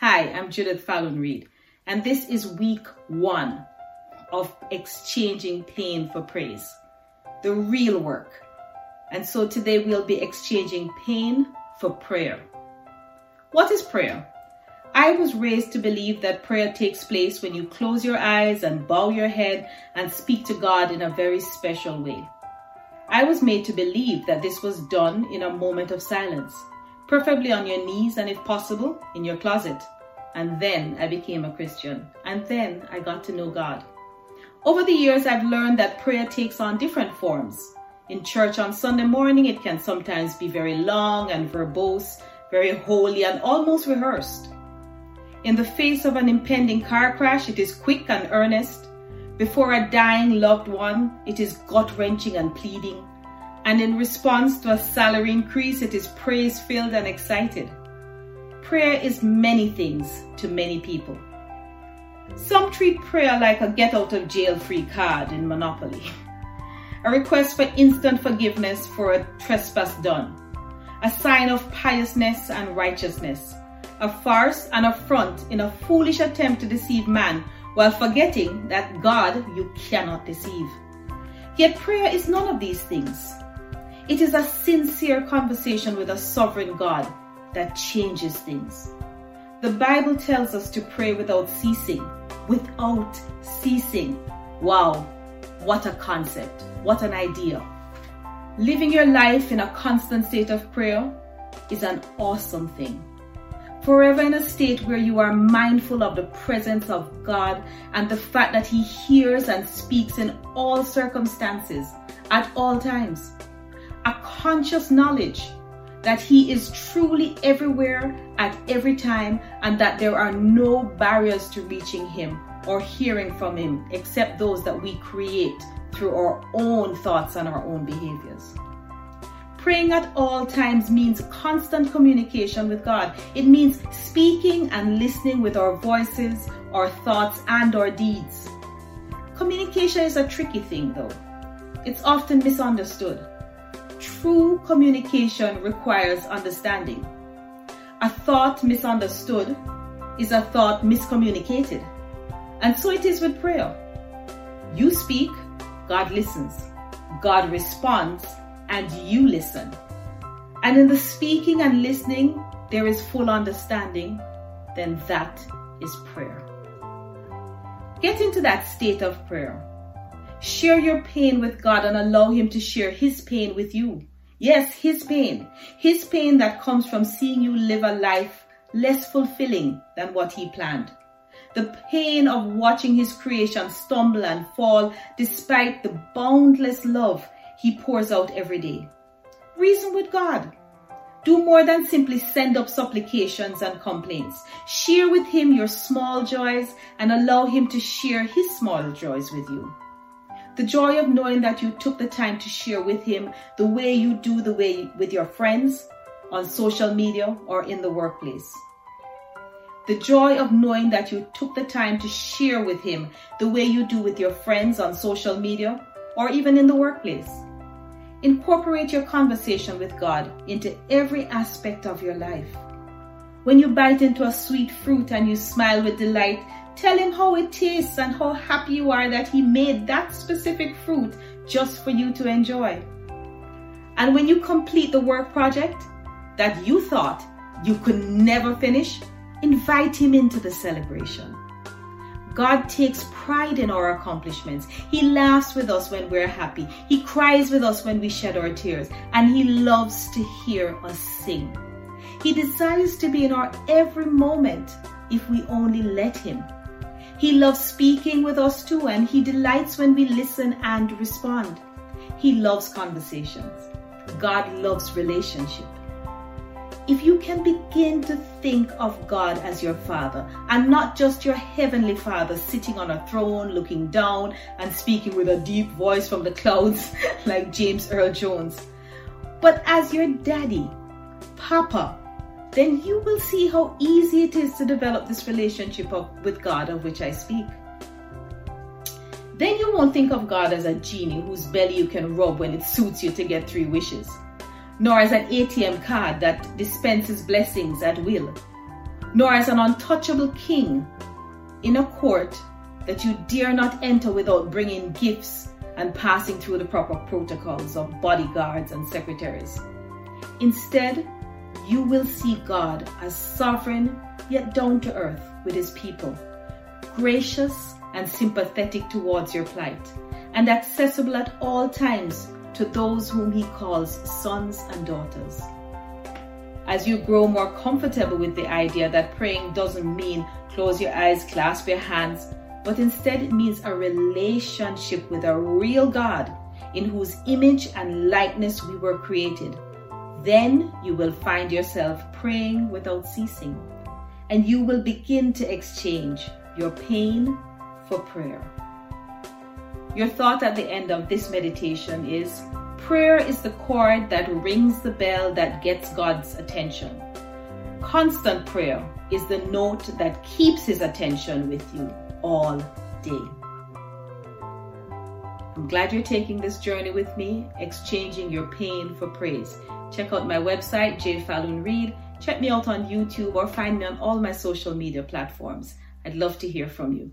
Hi, I'm Judith Fallon Reed, and this is week one of exchanging pain for praise, the real work. And so today we'll be exchanging pain for prayer. What is prayer? I was raised to believe that prayer takes place when you close your eyes and bow your head and speak to God in a very special way. I was made to believe that this was done in a moment of silence preferably on your knees and if possible, in your closet. And then I became a Christian. And then I got to know God. Over the years, I've learned that prayer takes on different forms. In church on Sunday morning, it can sometimes be very long and verbose, very holy, and almost rehearsed. In the face of an impending car crash, it is quick and earnest. Before a dying loved one, it is gut wrenching and pleading and in response to a salary increase, it is praise filled and excited. Prayer is many things to many people. Some treat prayer like a get out of jail free card in Monopoly, a request for instant forgiveness for a trespass done, a sign of piousness and righteousness, a farce and affront in a foolish attempt to deceive man while forgetting that God you cannot deceive. Yet prayer is none of these things. It is a sincere conversation with a sovereign God that changes things. The Bible tells us to pray without ceasing. Without ceasing. Wow, what a concept. What an idea. Living your life in a constant state of prayer is an awesome thing. Forever in a state where you are mindful of the presence of God and the fact that He hears and speaks in all circumstances at all times a conscious knowledge that He is truly everywhere at every time and that there are no barriers to reaching Him or hearing from Him except those that we create through our own thoughts and our own behaviors. Praying at all times means constant communication with God. It means speaking and listening with our voices, our thoughts, and our deeds. Communication is a tricky thing though. It's often misunderstood. True communication requires understanding. A thought misunderstood is a thought miscommunicated. And so it is with prayer. You speak, God listens. God responds, and you listen. And in the speaking and listening, there is full understanding, then that is prayer. Get into that state of prayer Share your pain with God and allow Him to share His pain with you. Yes, His pain. His pain that comes from seeing you live a life less fulfilling than what He planned. The pain of watching His creation stumble and fall despite the boundless love He pours out every day. Reason with God. Do more than simply send up supplications and complaints. Share with Him your small joys and allow Him to share His small joys with you. The joy of knowing that you took the time to share with him the way you do the way with your friends on social media or in the workplace. The joy of knowing that you took the time to share with him the way you do with your friends on social media or even in the workplace. Incorporate your conversation with God into every aspect of your life. When you bite into a sweet fruit and you smile with delight, Tell him how it tastes and how happy you are that he made that specific fruit just for you to enjoy. And when you complete the work project that you thought you could never finish, invite him into the celebration. God takes pride in our accomplishments. He laughs with us when we're happy. He cries with us when we shed our tears. And He loves to hear us sing. He desires to be in our every moment if we only let Him. He loves speaking with us too, and He delights when we listen and respond. He loves conversations. God loves relationship. If you can begin to think of God as your Father and not just your Heavenly Father sitting on a throne looking down and speaking with a deep voice from the clouds like James Earl Jones, but as your Daddy, Papa, then you will see how easy it is to develop this relationship of, with God of which I speak. Then you won't think of God as a genie whose belly you can rub when it suits you to get three wishes, nor as an ATM card that dispenses blessings at will. nor as an untouchable king in a court that you dare not enter without bringing gifts and passing through the proper protocols of bodyguards and secretaries. Instead, you will see God as sovereign yet down to earth with his people, gracious and sympathetic towards your plight, and accessible at all times to those whom he calls sons and daughters. As you grow more comfortable with the idea that praying doesn't mean close your eyes, clasp your hands, but instead it means a relationship with a real God in whose image and likeness we were created. Then you will find yourself praying without ceasing, and you will begin to exchange your pain for prayer. Your thought at the end of this meditation is prayer is the chord that rings the bell that gets God's attention. Constant prayer is the note that keeps his attention with you all day. I'm glad you're taking this journey with me, exchanging your pain for praise. Check out my website, J. Fallon Reid. Check me out on YouTube or find me on all my social media platforms. I'd love to hear from you.